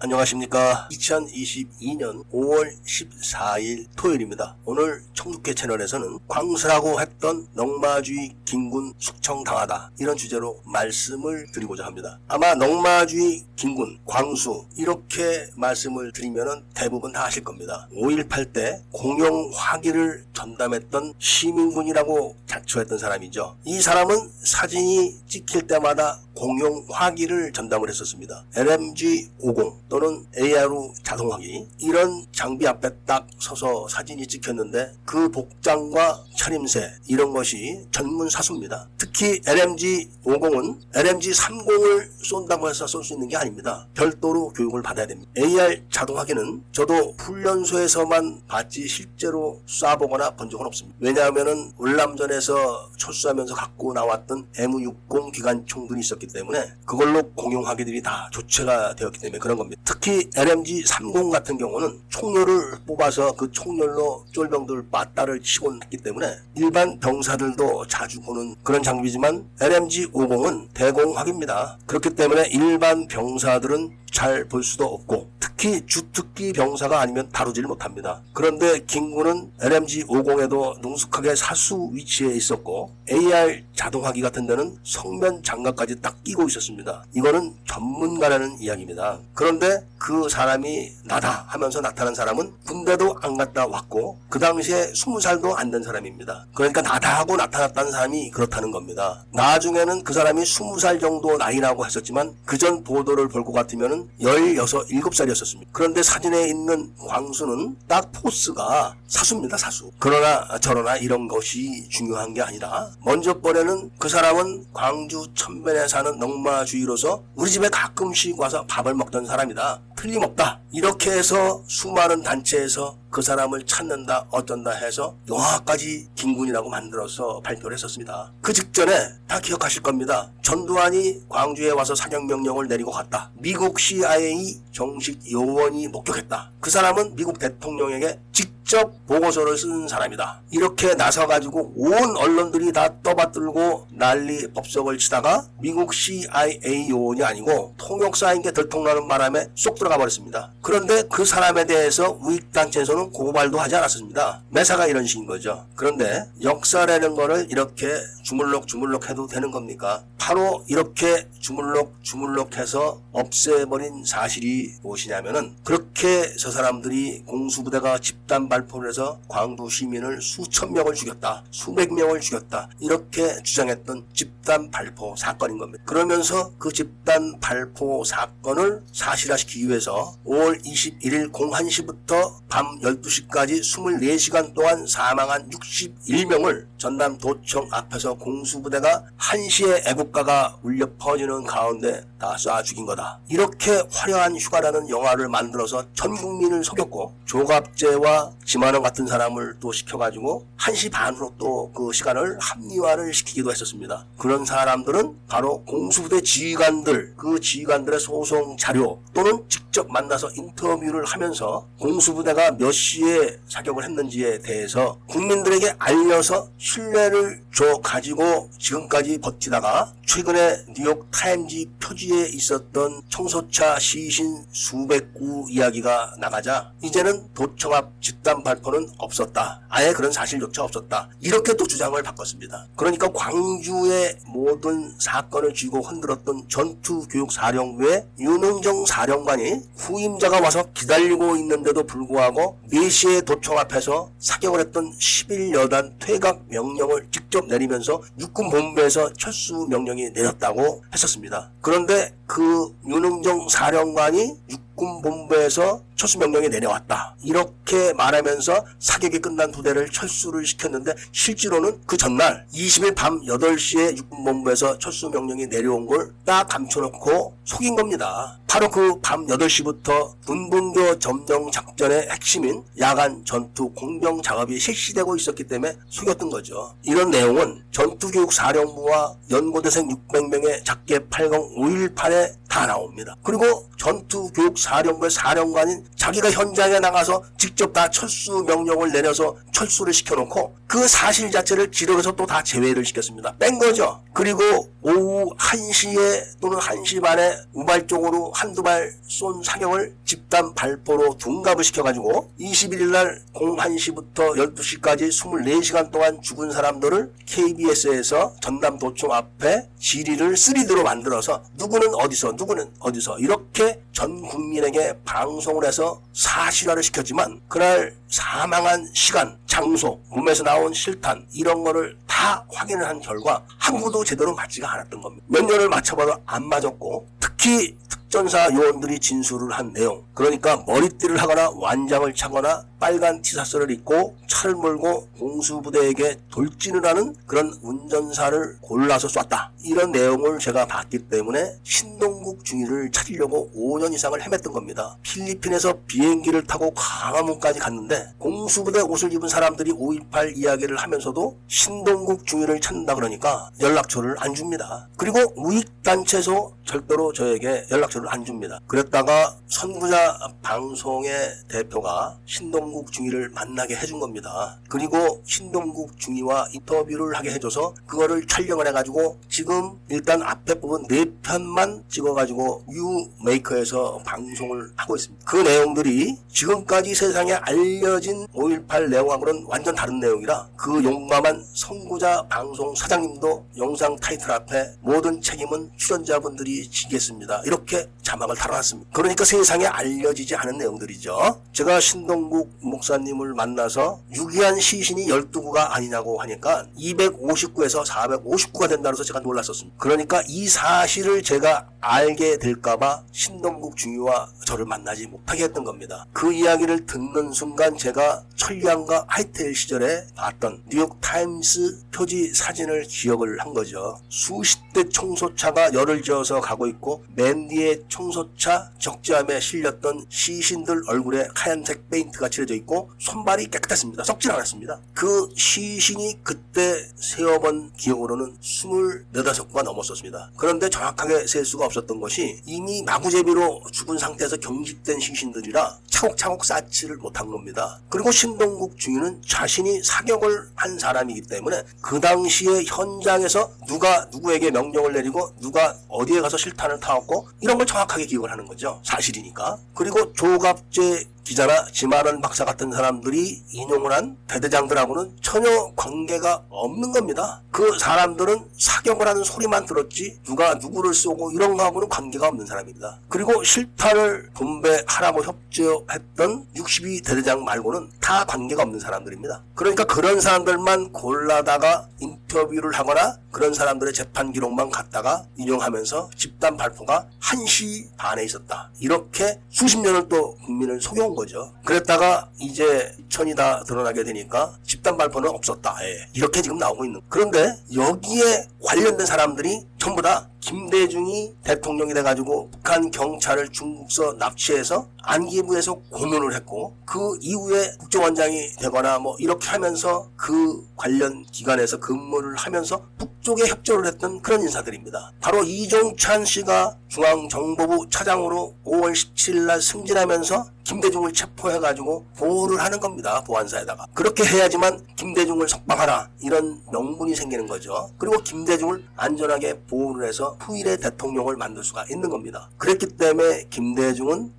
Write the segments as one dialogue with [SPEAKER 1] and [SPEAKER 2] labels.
[SPEAKER 1] 안녕하십니까. 2022년 5월 14일 토요일입니다. 오늘 청국회 채널에서는 광수라고 했던 넉마주의 김군 숙청당하다 이런 주제로 말씀을 드리고자 합니다. 아마 넉마주의 김군 광수 이렇게 말씀을 드리면 대부분 다 아실 겁니다. 5.18 때 공영 화기를 전담했던 시민군이라고 자처했던 사람이죠. 이 사람은 사진이 찍힐 때마다 공용 화기를 전담을 했었습니다. LMG 50 또는 ARU 자동화기 이런 장비 앞에 딱 서서 사진이 찍혔는데 그 복장과 차림새 이런 것이 전문 사수입니다. 특히 LMG 50은 LMG 30을 쏜다고 해서 쏠 수 있는 게 아닙니다. 별도로 교육을 받아야 됩니다. AR 자동화기는 저도 훈련소에서만 봤지 실제로 쏴보거나 본 적은 없습니다. 왜냐하면은 울남전에서 철수하면서 갖고 나왔던 M60 기관총들이 있었기 때문에 그걸로 공용화기들이 다 조체가 되었기 때문에 그런 겁니다. 특히 LMG 30 같은 경우는 총열을 뽑아서 그 총열로 쫄병들 빠따를 치곤 했기 때문에 일반 병사들도 자주 보는 그런 장비지만 LMG 50은 대공화기입니다. 그렇기 때문에 일반 병사들은 잘 볼 수도 없고 특히 주특기 병사가 아니면 다루질 못합니다. 그런데 김군은 LMG 50에도 능숙하게 사수 위치에 있었고 AR 자동화기 같은 데는 성면 장갑까지 딱 끼고 있었습니다. 이거는 전문가라는 이야기입니다. 그런데 그 사람이 나다 하면서 나타난 사람은 군대도 안 갔다 왔고 그 당시에 20살도 안 된 사람입니다. 그러니까 나다 하고 나타났다는 사람이 그렇다는 겁니다. 나중에는 그 사람이 20살 정도 나이라고 했었지만 그 전 보도를 볼 것 같으면 16, 7살이었었습니다. 그런데 사진에 있는 광수는 딱 포스가 사수입니다, 사수. 그러나 저러나 이런 것이 중요한 게 아니라 먼저 번에는 그 사람은 광주 천변에 사는 넉마주의로서 우리 집에 가끔씩 와서 밥을 먹던 사람이다. 틀림없다. 이렇게 해서 수많은 단체에서 그 사람을 찾는다 어쩐다 해서 영화까지 김군이라고 만들어서 발표를 했었습니다. 그 직전에 다 기억하실 겁니다. 전두환이 광주에 와서 사격 명령을 내리고 갔다. 미국 CIA 정식 요원이 목격했다. 그 사람은 미국 대통령에게 직 접 보고서를 쓴 사람이다. 이렇게 나서가지고 온 언론들이 다 떠받들고 난리 법석을 치다가 미국 CIA 요원이 아니고 통역사인 게 들통나는 바람에 쏙 들어가 버렸습니다. 그런데 그 사람에 대해서 우익단체에서는 고발도 하지 않았습니다. 매사가 이런 식인 거죠. 그런데 역사라는 거를 이렇게 주물럭 주물럭 해도 되는 겁니까? 바로 이렇게 주물럭 주물럭 해서 없애버린 사실이 무엇이냐면은 그렇게 저 사람들이 공수부대가 집단 발 포를 해서 광주 시민을 수천 명을 죽였다. 수백 명을 죽였다. 이렇게 주장했던 집단 발포 사건인 겁니다. 그러면서 그 집단 발포 사건을 사실화시키기 위해서 5월 21일 01시부터 밤 12시까지 24시간 동안 사망한 61명을 전남 도청 앞에서 공수부대가 1시에 애국가가 울려 퍼지는 가운데 다 쏴 죽인 거다. 이렇게 화려한 휴가라는 영화를 만들어서 전 국민을 속였고 조갑제와 지만원 같은 사람을 또 시켜가지고 1시 반으로 또 그 시간을 합리화를 시키기도 했었습니다. 그런 사람들은 바로 공수부대 지휘관들, 그 지휘관들의 소송 자료 또는 직접 만나서 인터뷰를 하면서 공수부대가 몇 시에 사격을 했는지에 대해서 국민들에게 알려서 신뢰를 줘 가지고 지금까지 버티다가 최근에 뉴욕 타임지 표지에 있었던 청소차 시신 수백 구 이야기가 나가자 이제는 도청 앞 집단 발포는 없었다. 아예 그런 사실조차 없었다. 이렇게 또 주장을 바꿨습니다. 그러니까 광주의 모든 사건을 쥐고 흔들었던 전투교육사령부의 윤은정 사령관이 후임자가 와서 기다리고 있는데도 불구하고 4시에 도청 앞에서 사격을 했던 11여단 퇴각 명령을 직접 내리면서 육군 본부에서 철수 명령이 내렸다고 했었습니다. 그런데 그 윤은정 사령관이 육군 본부에서 철수 명령이 내려왔다. 이렇게 말하면서 사격이 끝난 부대를 철수를 시켰는데 실제로는 그 전날 20일 밤 8시에 육군본부에서 철수 명령이 내려온 걸 딱 감춰놓고 속인 겁니다. 바로 그 밤 8시부터 분분교 점령 작전의 핵심인 야간 전투 공병 작업이 실시되고 있었기 때문에 속였던 거죠. 이런 내용은 전투교육 사령부와 연고대생 600명의 작계 80 518에 다 나옵니다. 그리고 전투교육 사령 군사정부의 사령관인 자기가 현장에 나가서 직접 다 철수 명령을 내려서 철수를 시켜놓고 그 사실 자체를 지령에서 또 다 제외를 시켰습니다. 뺀 거죠. 그리고 오후 1시에 또는 1시 반에 우발적으로 한두 발 쏜 사격을 집단 발포로 둔갑을 시켜가지고 21일 날 01시부터 12시까지 24시간 동안 죽은 사람들을 KBS에서 전남 도청 앞에 지리를 3D로 만들어서 누구는 어디서 누구는 어디서 이렇게 전 국민 에게 방송을 해서 사실화를 시켰지만 그날 사망한 시간, 장소, 몸에서 나온 실탄 이런 거를 다 확인을 한 결과 한 구도 제대로 맞지가 않았던 겁니다. 몇 년을 맞춰봐도 안 맞았고 특히 특전사 요원들이 진술을 한 내용. 그러니까 머리띠를 하거나 완장을 차거나 빨간 티셔츠를 입고 차를 몰고 공수부대에게 돌진을 하는 그런 운전사를 골라서 쐈다. 이런 내용을 제가 봤기 때문에 신동국 중위를 찾으려고 5년 이상을 헤맸던 겁니다. 필리핀에서 비행기를 타고 광화문까지 갔는데 공수부대 옷을 입은 사람들이 5.18 이야기를 하면서도 신동국 중위를 찾는다 그러니까 연락처를 안 줍니다. 그리고 우익단체에서 절대로 저에게 연락처 를 안 줍니다 그랬다가 선구자 방송의 대표가 신동국 중위를 만나게 해준 겁니다. 그리고 신동국 중위와 인터뷰를 하게 해줘서 그거를 촬영을 해가지고 지금 일단 앞에 부분 네 편만 찍어가지고 유메이커에서 방송을 하고 있습니다. 그 내용들이 지금까지 세상에 알려진 5.18 내용하고는 완전 다른 내용이라 그 용감한 선구자 방송 사장님도 영상 타이틀 앞에 모든 책임은 출연자분들이 지겠습니다. 이렇게 자막을 달아놨습니다. 그러니까 세상에 알려지지 않은 내용들이죠. 제가 신동국 목사님을 만나서 유기한 시신이 12구가 아니냐고 하니까 259에서 459가 된다고 해서 제가 놀랐었습니다. 그러니까 이 사실을 제가 알게 될까봐 신동국 중위와 저를 만나지 못하게 했던 겁니다. 그 이야기를 듣는 순간 제가 천리안과 하이텔 시절에 봤던 뉴욕 타임스 표지 사진을 기억을 한 거죠. 수십 대 청소차가 열을 지어서 가고 있고 맨 뒤에 청소차 적재함에 실렸던 시신들 얼굴에 하얀색 페인트가 칠해져 있고 손발이 깨끗했습니다. 썩진 않았습니다. 그 시신이 그때 세어본 기억으로는 24구가 넘었었습니다. 그런데 정확하게 셀 수가 없었던 것이 이미 마구잡이로 죽은 상태에서 경직된 시신들이라 차곡차곡 쌓지를 못한 겁니다. 그리고 신동국 중위는 자신이 사격을 한 사람이기 때문에 그 당시에 현장에서 누가 누구에게 명령을 내리고 누가 어디에 가서 실탄을 타왔고 이런 걸 정확하게 기억을 하는 거죠. 사실이니까. 그리고 조갑제 기자나 지마른 박사 같은 사람들이 인용을 한 대대장들하고는 전혀 관계가 없는 겁니다. 그 사람들은 사격을 하는 소리만 들었지 누가 누구를 쏘고 이런 거하고는 관계가 없는 사람입니다. 그리고 실탄을 분배하라고 협조했던 62 대대장 말고는 다 관계가 없는 사람들입니다. 그러니까 그런 사람들만 골라다가 인터뷰를 하거나 그런 사람들의 재판 기록만 갖다가 인용하면서 집단 발표가 1시 반에 있었다. 이렇게 수십 년을 또 국민을 속여온 거죠. 그랬다가 이제 천이 다 드러나게 되니까 집단 발표는 없었다. 예. 이렇게 지금 나오고 있는. 그런데 여기에 관련된 사람들이 전부 다 김대중이 대통령이 돼가지고 북한 경찰을 중국서 납치해서 안기부에서 고문을 했고 그 이후에 국정원장이 되거나 뭐 이렇게 하면서 그 관련 기관에서 근무를 하면서 북쪽에 협조를 했던 그런 인사들입니다. 바로 이종찬 씨가 중앙정보부 차장으로 5월 17일 날 승진하면서 김대중을 체포해가지고 보호를 하는 겁니다. 보안사에다가. 그렇게 해야지만 김대중을 석방하라. 이런 명분이 생기는 거죠. 그리고 김대중을 안전하게 보호를 해서 후일의 대통령을 만들 수가 있는 겁니다. 그랬기 때문에 김대중은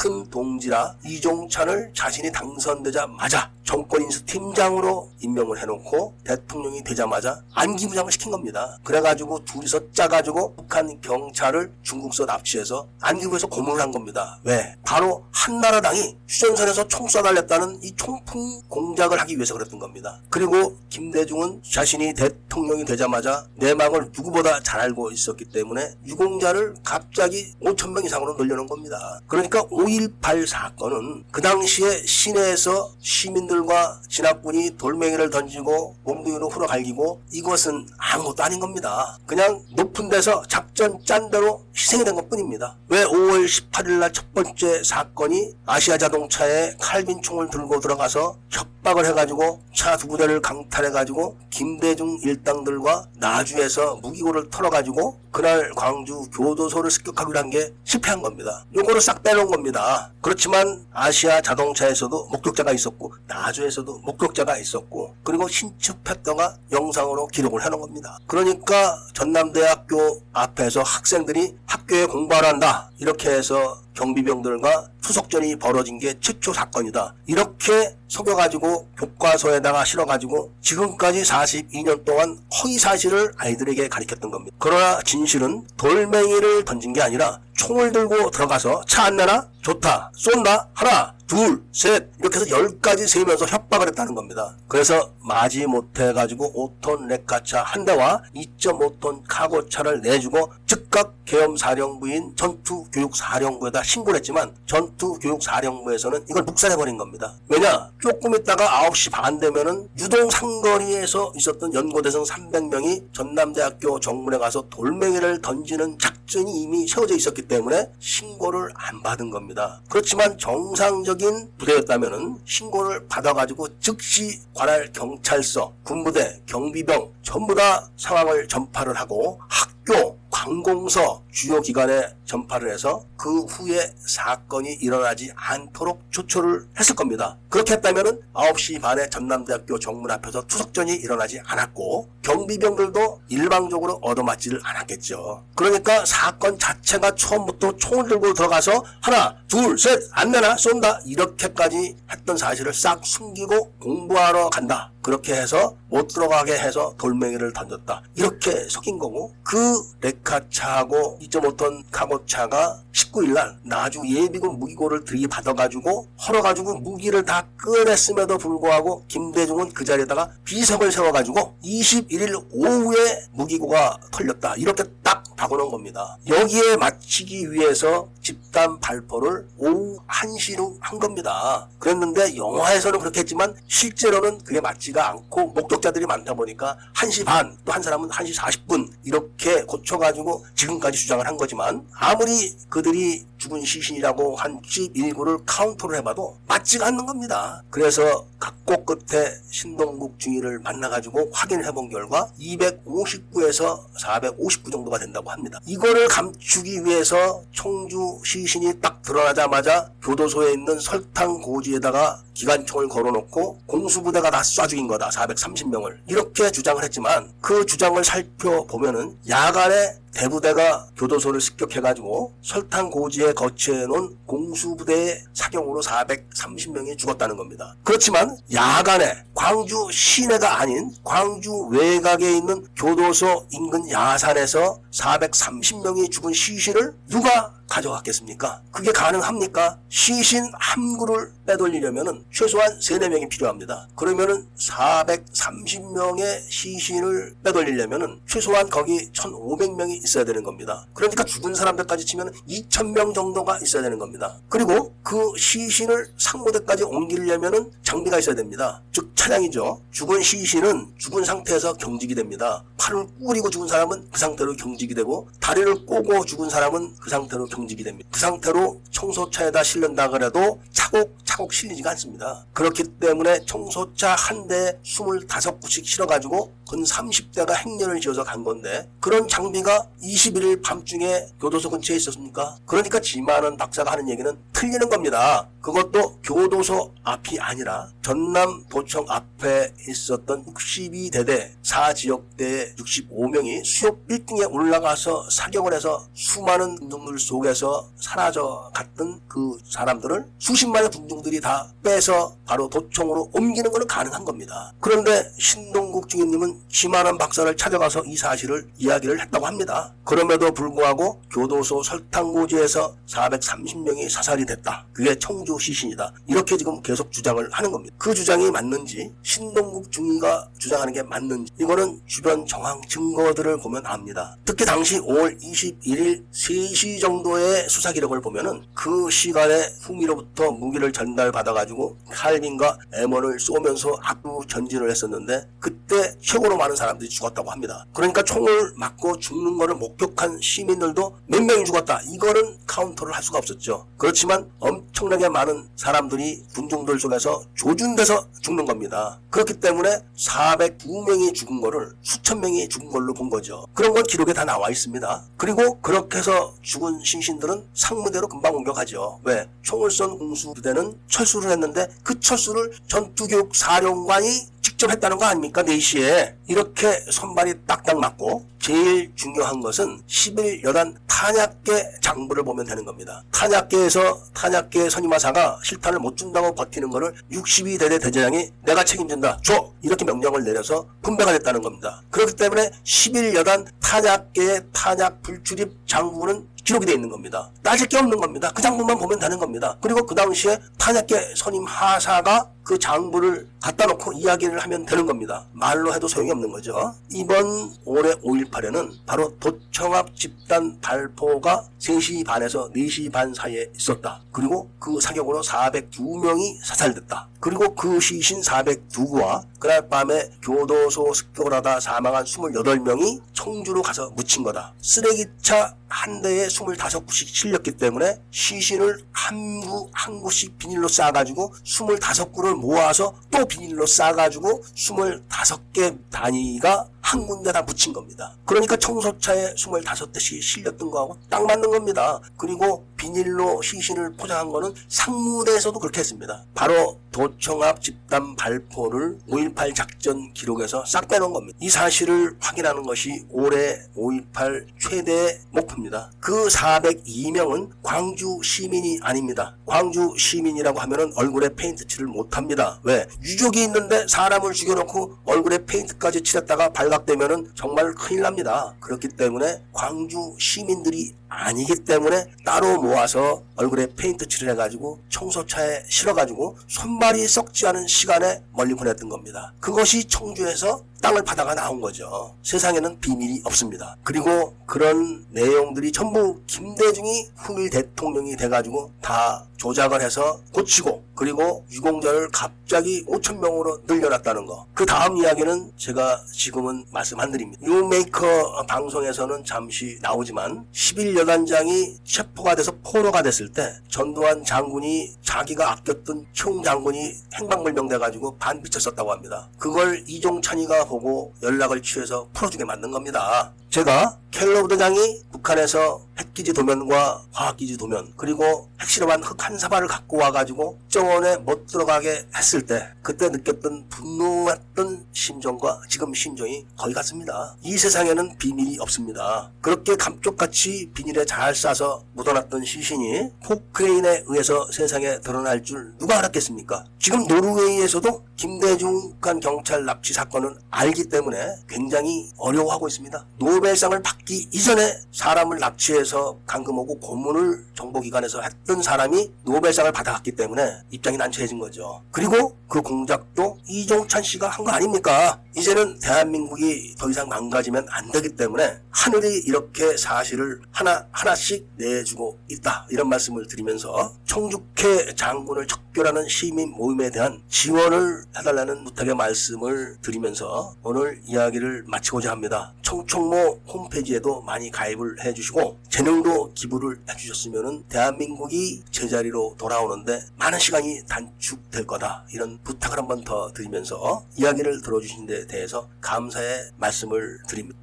[SPEAKER 1] 같은 동지라 이종찬을 자신이 당선되자마자 정권인수 팀장으로 임명을 해놓고 대통령이 되자마자 안기부장을 시킨 겁니다. 그래가지고 둘이서 짜가지고 북한 경찰을 중국서 납치해서 안기부에서 고문을 한 겁니다. 왜? 바로 한나라당이 휴전선에서 총 쏴달렸다는 이 총풍 공작을 하기 위해서 그랬던 겁니다. 그리고 김대중은 자신이 대통령이 되자마자 내막을 누구보다 잘 알고 있었기 때문에 유공자를 갑자기 5천 명 이상으로 늘려놓은 겁니다. 그러니까 5.18 사건은 그 당시에 시내에서 시민들과 진압군이 돌멩이를 던지고 몽둥이로 후려갈기고 이것은 아무것도 아닌 겁니다. 그냥 높은 데서 작전 짠 대로 희생이 된 것 뿐입니다. 왜 5월 18일 날 첫 번째 사건이 아시아 자동차에 칼빈 총을 들고 들어가서 협박을 해가지고 차 두 부대를 강탈해가지고 김대중 일당들과 나주에서 무기고를 털어가지고 그날 광주 교도소를 습격하기로 한 게 실패한 겁니다. 요거를 싹 빼놓은 겁니다. 겁니다. 그렇지만 아시아 자동차에서도 목격자가 있었고 나주에서도 목격자가 있었고 그리고 신축했다가 영상으로 기록을 해놓은 겁니다. 그러니까 전남대학교 앞에서 학생들이 학교에 공부를 한다 이렇게 해서 경비병들과 투석전이 벌어진 게 최초 사건이다. 이렇게 속여가지고 교과서에다가 실어가지고 지금까지 42년 동안 허위 사실을 아이들에게 가르쳤던 겁니다. 그러나 진실은 돌멩이를 던진 게 아니라 총을 들고 들어가서 차안 내나? 좋다. 쏜다. 하나, 둘, 셋 이렇게 해서 열까지 세면서 협박을 했다는 겁니다. 그래서 마지 못해 가지고 5톤 레카차 한 대와 2.5톤 카고차를 내주고 즉각 계엄사령부인 전투교육사령부에다 신고를 했지만 전투교육사령부에서는 이걸 묵살해버린 겁니다. 왜냐? 조금 있다가 9시 반 되면은 유동 상거리에서 있었던 연고대성 300명이 전남대학교 정문에 가서 돌멩이를 던지는 작전이 이미 세워져 있었기 때문에 신고를 안 받은 겁니다. 그렇지만 정상적 인 부대였다면은 신고를 받아가지고 즉시 관할 경찰서, 군부대, 경비병 전부 다 상황을 전파를 하고 학교, 관공서 주요 기관에 전파를 해서 그 후에 사건이 일어나지 않도록 조처를 했을 겁니다. 그렇게 했다면 9시 반에 전남대학교 정문 앞에서 투석전이 일어나지 않았고 경비병들도 일방적으로 얻어맞지를 않았겠죠. 그러니까 사건 자체가 처음부터 총을 들고 들어가서 하나, 둘, 셋, 안 내나 쏜다 이렇게까지 했던 사실을 싹 숨기고 공부하러 간다. 그렇게 해서 못 들어가게 해서 돌멩이를 던졌다. 이렇게 속인 거고 그 레카차하고 2.5톤 카고차가 19일날 나주 예비군 무기고를 들이받아가지고 헐어가지고 무기를 다 꺼냈음에도 불구하고 김대중은 그 자리에다가 비석을 세워가지고 21일 오후에 무기고가 털렸다. 이렇게 딱 박아놓은 겁니다. 여기에 맞추기 위해서 집단 발포를 오후 1시로 한 겁니다. 그랬는데 영화에서는 그렇게 했지만 실제로는 그게 맞지가 않고 목격자들이 많다 보니까 1시 반, 또 한 사람은 1시 40분 이렇게 고쳐가지고 지금까지 주장을 한 거지만 아무리 그들이 죽은 시신이라고 한 11구를 카운트를 해봐도 맞지가 않는 겁니다. 그래서 각고 끝에 신동국 중위를 만나가지고 확인을 해본 결과 259에서 459 정도가 된다고 합니다. 이거를 감추기 위해서 청주 시신이 딱 드러나자마자 교도소에 있는 설탕 고지에다가 기관총을 걸어놓고 공수부대가 다 쏴 죽인 거다. 430명을. 이렇게 주장을 했지만 그 주장을 살펴보면은 야간에 대부대가 교도소를 습격해가지고 설탕 고지에 거치해 놓은 공수부대의 사경으로 430명이 죽었다는 겁니다. 그렇지만 야간에 광주 시내가 아닌 광주 외곽에 있는 교도소 인근 야산에서 430명이 죽은 시신을 누가 가져갔겠습니까? 그게 가능합니까? 시신 한 구를 빼돌리려면 최소한 3, 4명이 필요합니다. 그러면은 430명의 시신을 빼돌리려면 최소한 거기 1,500명이 있어야 되는 겁니다. 그러니까 죽은 사람들까지 치면 2,000명 정도가 있어야 되는 겁니다. 그리고 그 시신을 상무대까지 옮기려면 장비가 있어야 됩니다. 즉 차량이죠. 죽은 시신은 죽은 상태에서 경직이 됩니다. 팔을 꾸리고 죽은 사람은 그 상태로 경직이 되고 다리를 꼬고 죽은 사람은 그 상태로 경직이 됩니다. 그 상태로 청소차에다 실른다 그래도 차곡차곡 실리지가 않습니다. 그렇기 때문에 청소차 한 대에 25구씩 실어가지고 근 30대가 행렬을 지어서 간 건데 그런 장비가 21일 밤중에 교도소 근처에 있었습니까? 그러니까 지만은 박사가 하는 얘기는 틀리는 겁니다. 그것도 교도소 앞이 아니라 전남 도청 앞에 있었던 62대대 4지역대 65명이 수협 빌딩에 올라가서 사격을 해서 수많은 군중들 속에서 사라져 갔던 그 사람들을 수십만의 군중들이 다 빼서 바로 도청으로 옮기는 것은 가능한 겁니다. 그런데 신동국 중위님은 지만한 박사를 찾아가서 이 사실을 이야기를 했다고 합니다. 그럼에도 불구하고 교도소 설탕고지에서 430명이 사살이 됐다. 그게 청주 시신이다. 이렇게 지금 계속 주장을 하는 겁니다. 그 주장이 맞는지 신동국 중위가 주장하는 게 맞는지 이거는 주변 정황 증거들을 보면 압니다. 특히 당시 5월 21일 3시 정도의 수사 기록을 보면은 그 시간에 후미로부터 무기를 전달받아가지고 칼빈과 M1을 쏘면서 압구 전진을 했었는데 그때 최고 참으로 많은 사람들이 죽었다고 합니다. 그러니까 총을 맞고 죽는 거를 목격한 시민들도 몇 명이 죽었다. 이거는 카운터를 할 수가 없었죠. 그렇지만 엄청나게 많은 사람들이 군중들 속에서 조준돼서 죽는 겁니다. 그렇기 때문에 409명이 죽은 거를 수천 명이 죽은 걸로 본 거죠. 그런 건 기록에 다 나와 있습니다. 그리고 그렇게 해서 죽은 시신들은 상무대로 금방 옮겨가죠. 왜? 총을 쏜 공수부대는 철수를 했는데 그 철수를 전투교육 사령관이 직접 했다는 거 아닙니까? 4시에. 이렇게 손발이 딱딱 맞고 제일 중요한 것은 11여단 탄약계 장부를 보면 되는 겁니다. 탄약계에서 탄약계 선임하사가 실탄을 못 준다고 버티는 거를 62대대 대대장이 내가 책임진다. 줘! 이렇게 명령을 내려서 분배가 됐다는 겁니다. 그렇기 때문에 11여단 탄약계의 탄약 불출입 장부는 기록이 되어 있는 겁니다. 따질 게 없는 겁니다. 그 장부만 보면 되는 겁니다. 그리고 그 당시에 탄약계 선임 하사가 그 장부를 갖다 놓고 이야기를 하면 되는 겁니다. 말로 해도 소용이 없는 거죠. 이번 올해 5.18에는 바로 도청합 집단 발포가 3시 반에서 4시 반 사이에 있었다. 그리고 그 사격으로 402명이 사살됐다. 그리고 그 시신 402구와 그날 밤에 교도소 습격을 하다 사망한 28명이 청주로 가서 묻힌 거다. 쓰레기차 한 대에 25구씩 실렸기 때문에 시신을 한 구 한 구씩 비닐로 싸가지고 25구를 모아서 또 비닐로 싸가지고 25개 단위가 한 군데다 묻힌 겁니다. 그러니까 청소차에 25대씩 실렸던 거하고 딱 맞는 겁니다. 그리고 비닐로 시신을 포장한 거는 상무대에서도 그렇게 했습니다. 바로 도청합 집단 발포를 5.18 작전 기록에서 싹 빼놓은 겁니다. 이 사실을 확인하는 것이 올해 5.18 최대 목표입니다. 그 402명은 광주 시민이 아닙니다. 광주 시민이라고 하면은 얼굴에 페인트 칠을 못합니다. 왜? 유족이 있는데 사람을 죽여놓고 얼굴에 페인트까지 칠했다가 발각 되면은 정말 큰일 납니다. 그렇기 때문에 광주 시민들이 아니기 때문에 따로 모아서 얼굴에 페인트 칠을 해가지고 청소차에 실어가지고 손발이 썩지 않은 시간에 멀리 보냈던 겁니다. 그것이 청주에서 땅을 파다가 나온 거죠. 세상에는 비밀이 없습니다. 그리고 그런 내용들이 전부 김대중이 후일 대통령이 돼가지고 다 조작을 해서 고치고 그리고 유공자를 갑자기 5천 명으로 늘려놨다는 거. 그 다음 이야기는 제가 지금은 말씀 안 드립니다. 뉴메이커 방송에서는 잠시 나오지만 11 여단장이 체포가 돼서 포로가 됐을 때 전두환 장군이 자기가 아꼈던 총 장군이 행방불명 돼 가지고 반비쳤었다고 합니다. 그걸 이종찬이가 보고 연락을 취해서 풀어주게 만든 겁니다. 제가 켈러 부대장이 북한에서 핵기지 도면과 화학기지 도면 그리고 핵실험한 흙한 사발을 갖고 와가지고 정원에 못 들어가게 했을 때 그때 느꼈던 분노했던 심정과 지금 심정이 거의 같습니다. 이 세상에는 비밀이 없습니다. 그렇게 감쪽같이 비닐에 잘 싸서 묻어놨던 시신이 포크레인에 의해서 세상에 드러날 줄 누가 알았겠습니까? 지금 노르웨이에서도 김대중 북한 경찰 납치 사건을 알기 때문에 굉장히 어려워하고 있습니다. 노 벨상을 받기 이전에 사람을 납치해서 감금하고 고문을 정보기관에서 했던 사람이 노벨상을 받아갔기 때문에 입장이 난처해진 거죠. 그리고 그 공작도 이종찬 씨가 한 거 아닙니까? 이제는 대한민국이 더 이상 망가지면 안 되기 때문에 하늘이 이렇게 사실을 하나 하나씩 내주고 있다 이런 말씀을 드리면서 청주회 장군을 척결하는 시민 모임에 대한 지원을 해달라는 부탁의 말씀을 드리면서 오늘 이야기를 마치고자 합니다. 청총모 홈페이지에도 많이 가입을 해주시고 재능도 기부를 해주셨으면 대한민국이 제자리로 돌아오는데 많은 시간이 단축될 거다 이런 부탁을 한 번 더 드리면서 이야기를 들어주신 데 대해서 감사의 말씀을 드립니다.